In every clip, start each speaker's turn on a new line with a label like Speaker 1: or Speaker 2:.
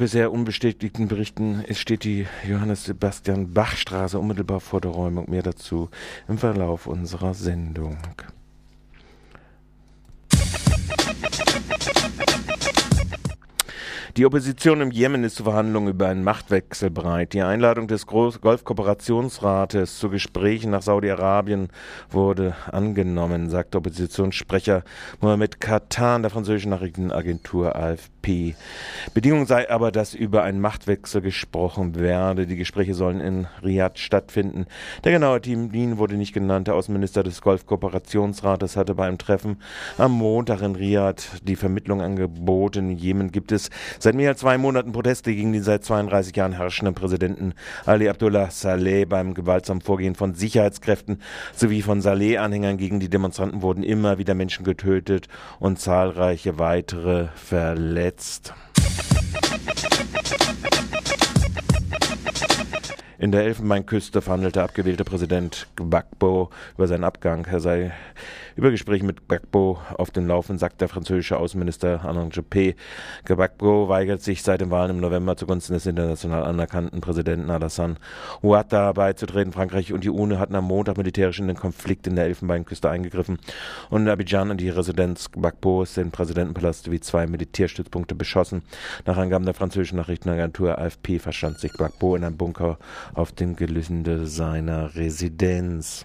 Speaker 1: bisher unbestätigten Berichten steht die Johannes Sebastian Bach Straße unmittelbar vor der Räumung. Mehr dazu im Verlauf unserer Sendung. Die Opposition im Jemen ist zu Verhandlungen über einen Machtwechsel bereit. Die Einladung des Golfkooperationsrates zu Gesprächen nach Saudi-Arabien wurde angenommen, sagt Oppositionssprecher Mohamed Katan der französischen Nachrichtenagentur AFP. Bedingung sei aber, dass über einen Machtwechsel gesprochen werde. Die Gespräche sollen in Riyadh stattfinden. Der genaue Termin wurde nicht genannt. Der Außenminister des Golfkooperationsrates hatte beim Treffen am Montag in Riyadh die Vermittlung angeboten. In Jemen gibt es Seit mehr als zwei Monaten Proteste gegen den seit 32 Jahren herrschenden Präsidenten Ali Abdullah Saleh beim gewaltsamen Vorgehen von Sicherheitskräften sowie von Saleh-Anhängern gegen die Demonstranten wurden immer wieder Menschen getötet und zahlreiche weitere verletzt. In der Elfenbeinküste verhandelte abgewählte Präsident Gbagbo über seinen Abgang. Er sei über Gespräche mit Gbagbo auf dem Laufen, sagt der französische Außenminister Alain Juppé. Gbagbo weigert sich seit den Wahlen im November zugunsten des international anerkannten Präsidenten Alassane Ouattara beizutreten. Frankreich und die UNO hatten am Montag militärisch in den Konflikt in der Elfenbeinküste eingegriffen und in Abidjan und die Residenz Gbagbos, den Präsidentenpalast wie zwei Militärstützpunkte beschossen. Nach Angaben der französischen Nachrichtenagentur AFP verstand sich Gbagbo in einem Bunker auf dem Gelände seiner Residenz.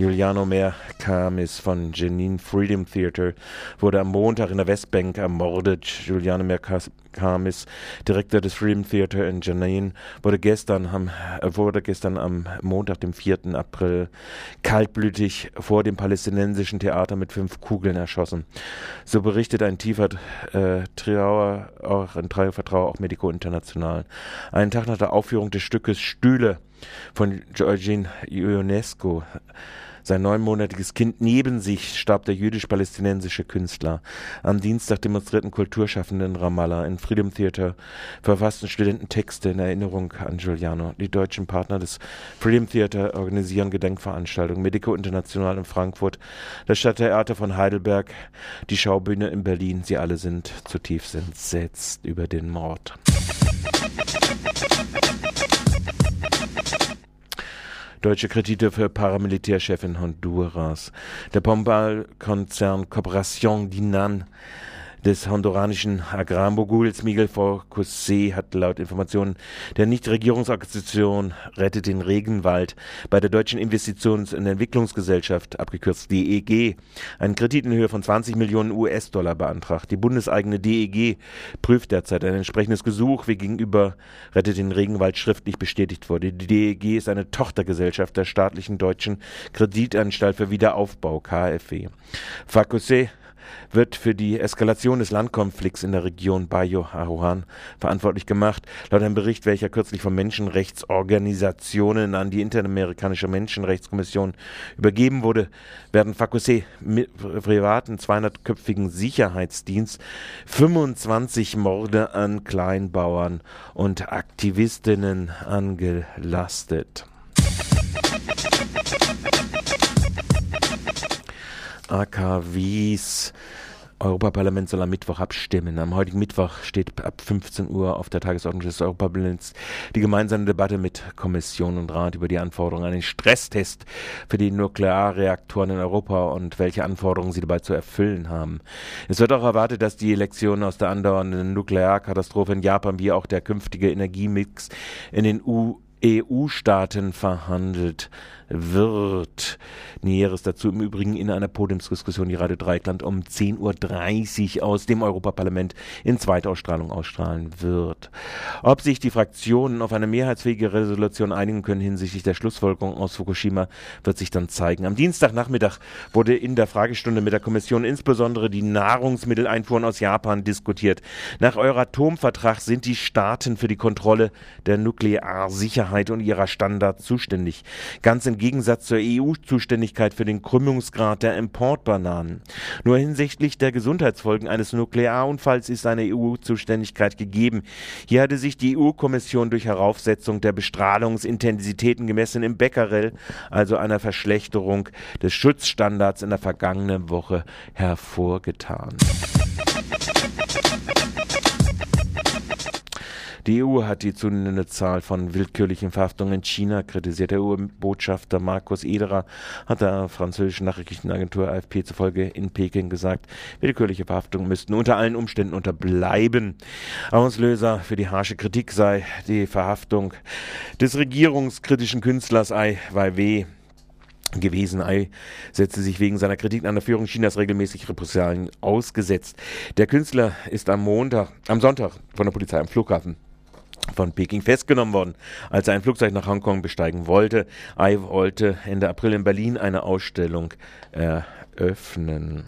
Speaker 1: Giuliano Mercamis von Jenin Freedom Theater wurde am Montag in der Westbank ermordet. Giuliano Mercamis, Direktor des Freedom Theater in Jenin, wurde gestern am, wurde gestern am Montag, dem 4. April, kaltblütig vor dem palästinensischen Theater mit fünf Kugeln erschossen. So berichtet ein tiefer äh, Trauer, auch ein Trauer auch Medico International. Einen Tag nach der Aufführung des Stückes Stühle von Georgine Ionesco sein neunmonatiges Kind neben sich starb der jüdisch-palästinensische Künstler. Am Dienstag demonstrierten Kulturschaffende in Ramallah. In Freedom Theater verfassten Studenten Texte in Erinnerung an Giuliano. Die deutschen Partner des Freedom Theater organisieren Gedenkveranstaltungen. Medico International in Frankfurt, das Stadttheater von Heidelberg, die Schaubühne in Berlin. Sie alle sind zutiefst entsetzt über den Mord. Deutsche Kredite für Paramilitärchefin Honduras. Der Pombal-Konzern Corporación Dinan des honduranischen Agrarmoguls Miguel Forcosé hat laut Informationen der Nichtregierungsorganisation Rettet den Regenwald bei der Deutschen Investitions- und Entwicklungsgesellschaft, abgekürzt DEG, einen Kredit in Höhe von 20 Millionen US-Dollar beantragt. Die bundeseigene DEG prüft derzeit ein entsprechendes Gesuch, wie gegenüber Rettet den Regenwald schriftlich bestätigt wurde. Die DEG ist eine Tochtergesellschaft der staatlichen deutschen Kreditanstalt für Wiederaufbau, KfW. Fakose wird für die Eskalation des Landkonflikts in der Region Bayo Aruhan verantwortlich gemacht. Laut einem Bericht, welcher kürzlich von Menschenrechtsorganisationen an die Interamerikanische Menschenrechtskommission übergeben wurde, werden Fakuse privaten 200-köpfigen Sicherheitsdienst 25 Morde an Kleinbauern und Aktivistinnen angelastet. AKWs. Europaparlament soll am Mittwoch abstimmen. Am heutigen Mittwoch steht ab 15 Uhr auf der Tagesordnung des Europaparlaments die gemeinsame Debatte mit Kommission und Rat über die Anforderungen an den Stresstest für die Nuklearreaktoren in Europa und welche Anforderungen sie dabei zu erfüllen haben. Es wird auch erwartet, dass die Lektionen aus der andauernden Nuklearkatastrophe in Japan wie auch der künftige Energiemix in den EU-Staaten verhandelt wird. Näheres dazu im Übrigen in einer Podiumsdiskussion, die Radio Dreikland um 10.30 Uhr aus dem Europaparlament in Zweitausstrahlung ausstrahlen wird. Ob sich die Fraktionen auf eine mehrheitsfähige Resolution einigen können hinsichtlich der Schlussfolgerung aus Fukushima, wird sich dann zeigen. Am Dienstagnachmittag wurde in der Fragestunde mit der Kommission insbesondere die Nahrungsmitteleinfuhren aus Japan diskutiert. Nach Euratom-Vertrag sind die Staaten für die Kontrolle der Nuklearsicherheit und ihrer Standards zuständig. Ganz im Gegensatz zur EU-Zuständigkeit für den Krümmungsgrad der Importbananen. Nur hinsichtlich der Gesundheitsfolgen eines Nuklearunfalls ist eine EU-Zuständigkeit gegeben. Hier hatte sich die EU-Kommission durch Heraufsetzung der Bestrahlungsintensitäten gemessen im Becquerel, also einer Verschlechterung des Schutzstandards in der vergangenen Woche, hervorgetan. Die EU hat die zunehmende Zahl von willkürlichen Verhaftungen in China kritisiert. Der EU-Botschafter Markus Ederer hat der französischen Nachrichtenagentur AFP zufolge in Peking gesagt, willkürliche Verhaftungen müssten unter allen Umständen unterbleiben. Auslöser für die harsche Kritik sei die Verhaftung des regierungskritischen Künstlers Ai Weiwei gewesen. Ai setzte sich wegen seiner Kritik an der Führung Chinas regelmäßig Repressalien ausgesetzt. Der Künstler ist am Montag, am Sonntag von der Polizei am Flughafen von Peking festgenommen worden, als er ein Flugzeug nach Hongkong besteigen wollte. Ai wollte Ende April in Berlin eine Ausstellung eröffnen.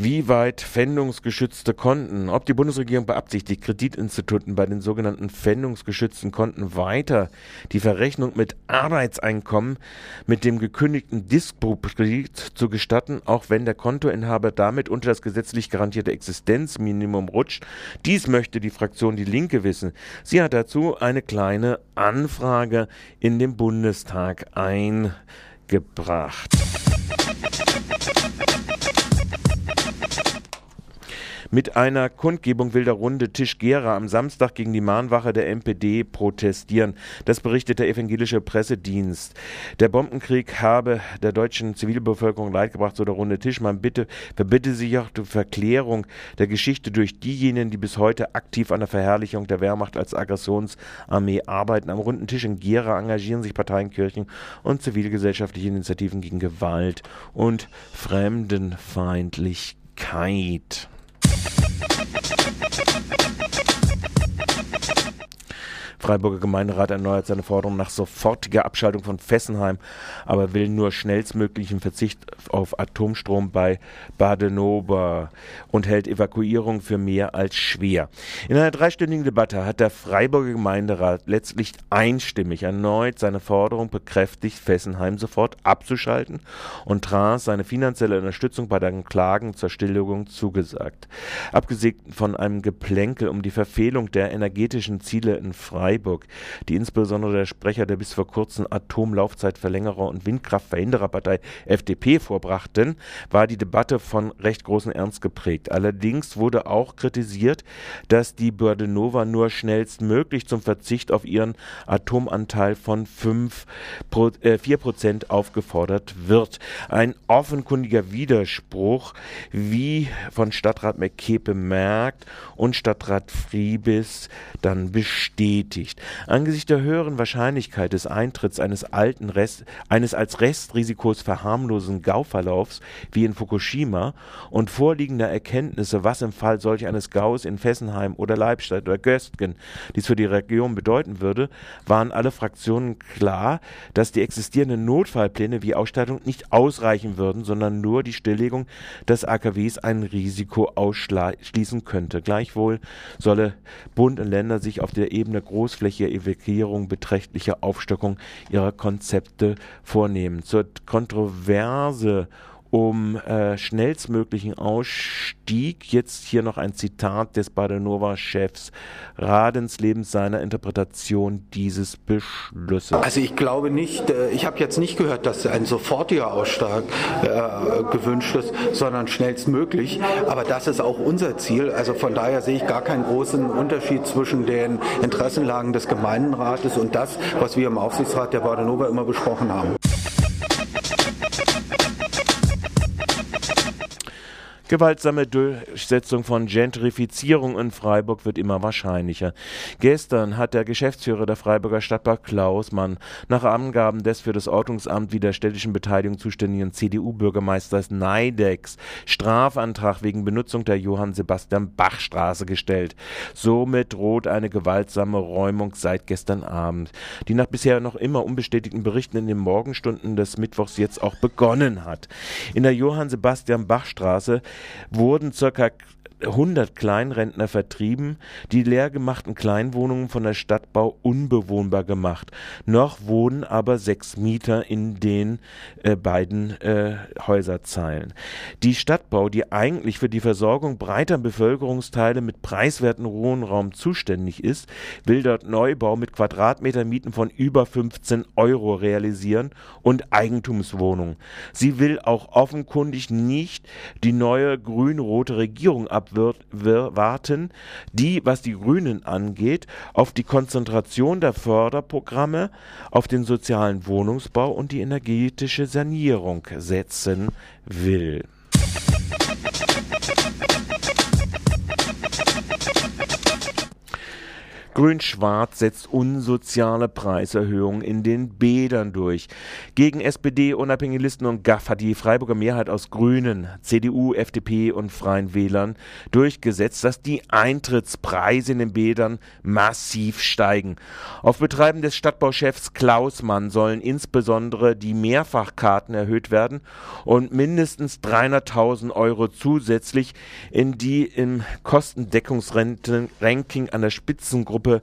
Speaker 1: Wie weit pfändungsgeschützte Konten, ob die Bundesregierung beabsichtigt, Kreditinstituten bei den sogenannten pfändungsgeschützten Konten weiter die Verrechnung mit Arbeitseinkommen mit dem gekündigten Dispo-Kredit zu gestatten, auch wenn der Kontoinhaber damit unter das gesetzlich garantierte Existenzminimum rutscht. Dies möchte die Fraktion Die Linke wissen. Sie hat dazu eine kleine Anfrage in den Bundestag eingebracht. Mit einer Kundgebung will der runde Tisch Gera am Samstag gegen die Mahnwache der MPD protestieren. Das berichtet der evangelische Pressedienst. Der Bombenkrieg habe der deutschen Zivilbevölkerung Leid gebracht, so der runde Tisch. Man bitte, verbitte sich auch die Verklärung der Geschichte durch diejenigen, die bis heute aktiv an der Verherrlichung der Wehrmacht als Aggressionsarmee arbeiten. Am runden Tisch in Gera engagieren sich Parteien, Kirchen und zivilgesellschaftliche Initiativen gegen Gewalt und Fremdenfeindlichkeit. Freiburger Gemeinderat erneuert seine Forderung nach sofortiger Abschaltung von Fessenheim, aber will nur schnellstmöglichen Verzicht auf Atomstrom bei Badenober und hält Evakuierung für mehr als schwer. In einer dreistündigen Debatte hat der Freiburger Gemeinderat letztlich einstimmig erneut seine Forderung bekräftigt, Fessenheim sofort abzuschalten und Trans seine finanzielle Unterstützung bei den Klagen zur Stilllegung zugesagt. Abgesehen von einem Geplänkel um die Verfehlung der energetischen Ziele in Freiburg Freiburg, die insbesondere der Sprecher der bis vor kurzem Atomlaufzeitverlängerer und Windkraftverhindererpartei FDP vorbrachten, war die Debatte von recht großem Ernst geprägt. Allerdings wurde auch kritisiert, dass die Bördenova nur schnellstmöglich zum Verzicht auf ihren Atomanteil von 5, äh, 4 Prozent aufgefordert wird. Ein offenkundiger Widerspruch, wie von Stadtrat McKee bemerkt und Stadtrat Friebis dann bestätigt bestätigt. Angesichts der höheren Wahrscheinlichkeit des Eintritts eines alten Rest, eines als Restrisikos verharmlosen Gauverlaufs wie in Fukushima und vorliegender Erkenntnisse, was im Fall solch eines Gaus in Fessenheim oder Leibstadt oder Göstgen dies für die Region bedeuten würde, waren alle Fraktionen klar, dass die existierenden Notfallpläne wie Ausstattung nicht ausreichen würden, sondern nur die Stilllegung des AKWs ein Risiko ausschließen könnte. Gleichwohl solle Bund und Länder sich auf der Ebene groß großflächige Evakuierung beträchtliche Aufstockung ihrer Konzepte vornehmen. Zur Kontroverse um äh, schnellstmöglichen Ausstieg. Jetzt hier noch ein Zitat des Badenova-Chefs Radenslebens seiner Interpretation dieses Beschlusses.
Speaker 2: Also ich glaube nicht, äh, ich habe jetzt nicht gehört, dass ein sofortiger Ausstieg äh, gewünscht ist, sondern schnellstmöglich. Aber das ist auch unser Ziel. Also von daher sehe ich gar keinen großen Unterschied zwischen den Interessenlagen des Gemeindenrates und das, was wir im Aufsichtsrat der Badenova immer besprochen haben.
Speaker 1: Gewaltsame Durchsetzung von Gentrifizierung in Freiburg wird immer wahrscheinlicher. Gestern hat der Geschäftsführer der Freiburger Stadtpark Klausmann nach Angaben des für das Ordnungsamt wie der städtischen Beteiligung zuständigen CDU-Bürgermeisters Neidex Strafantrag wegen Benutzung der Johann Sebastian Bach Straße gestellt. Somit droht eine gewaltsame Räumung seit gestern Abend, die nach bisher noch immer unbestätigten Berichten in den Morgenstunden des Mittwochs jetzt auch begonnen hat. In der Johann Sebastian Bach Straße wurden circa 100 Kleinrentner vertrieben, die leergemachten Kleinwohnungen von der Stadtbau unbewohnbar gemacht. Noch wohnen aber sechs Mieter in den äh, beiden äh, Häuserzeilen. Die Stadtbau, die eigentlich für die Versorgung breiter Bevölkerungsteile mit preiswerten Wohnraum zuständig ist, will dort Neubau mit Quadratmetermieten von über 15 Euro realisieren und Eigentumswohnungen. Sie will auch offenkundig nicht die neue grün-rote Regierung ab abwarten, die, was die Grünen angeht, auf die Konzentration der Förderprogramme, auf den sozialen Wohnungsbau und die energetische Sanierung setzen will. Grün-Schwarz setzt unsoziale Preiserhöhungen in den Bädern durch. Gegen SPD, unabhängige Listen und GAF hat die Freiburger Mehrheit aus Grünen, CDU, FDP und Freien Wählern durchgesetzt, dass die Eintrittspreise in den Bädern massiv steigen. Auf Betreiben des Stadtbauchefs Klausmann sollen insbesondere die Mehrfachkarten erhöht werden und mindestens 300.000 Euro zusätzlich in die im Kostendeckungsranking an der Spitzengruppe Gruppe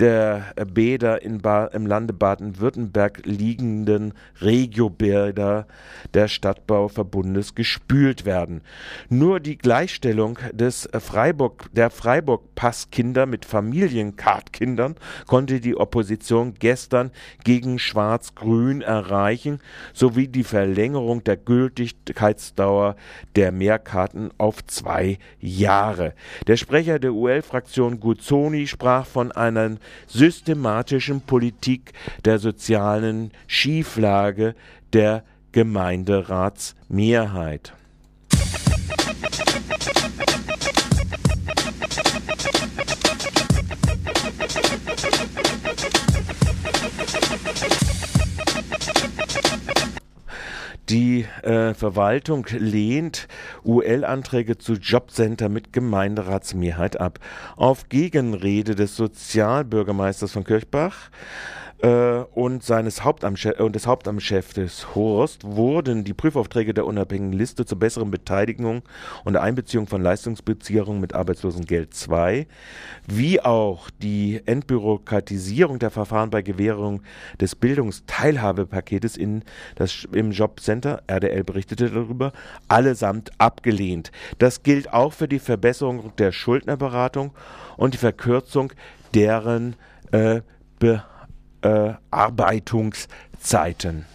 Speaker 1: der Bäder in ba im Lande Baden-Württemberg liegenden Regiobäder der Stadtbauverbundes gespült werden. Nur die Gleichstellung des Freiburg, der Freiburg-Passkinder mit Familienkartkindern konnte die Opposition gestern gegen Schwarz-Grün erreichen, sowie die Verlängerung der Gültigkeitsdauer der Mehrkarten auf zwei Jahre. Der Sprecher der UL-Fraktion Guzzoni sprach von einer systematischen Politik der sozialen Schieflage der Gemeinderatsmehrheit. Die äh, Verwaltung lehnt UL-Anträge zu Jobcenter mit Gemeinderatsmehrheit ab. Auf Gegenrede des Sozialbürgermeisters von Kirchbach äh, und seines Hauptamtschef, und des Hauptamtschefs Horst wurden die Prüfaufträge der unabhängigen Liste zur besseren Beteiligung und Einbeziehung von Leistungsbeziehungen mit Arbeitslosengeld 2, wie auch die Entbürokratisierung der Verfahren bei Gewährung des Bildungsteilhabepaketes in das, im Jobcenter, RDL berichtete darüber, allesamt abgelehnt. Das gilt auch für die Verbesserung der Schuldnerberatung und die Verkürzung deren äh, Behandlung äh, Arbeitungszeiten.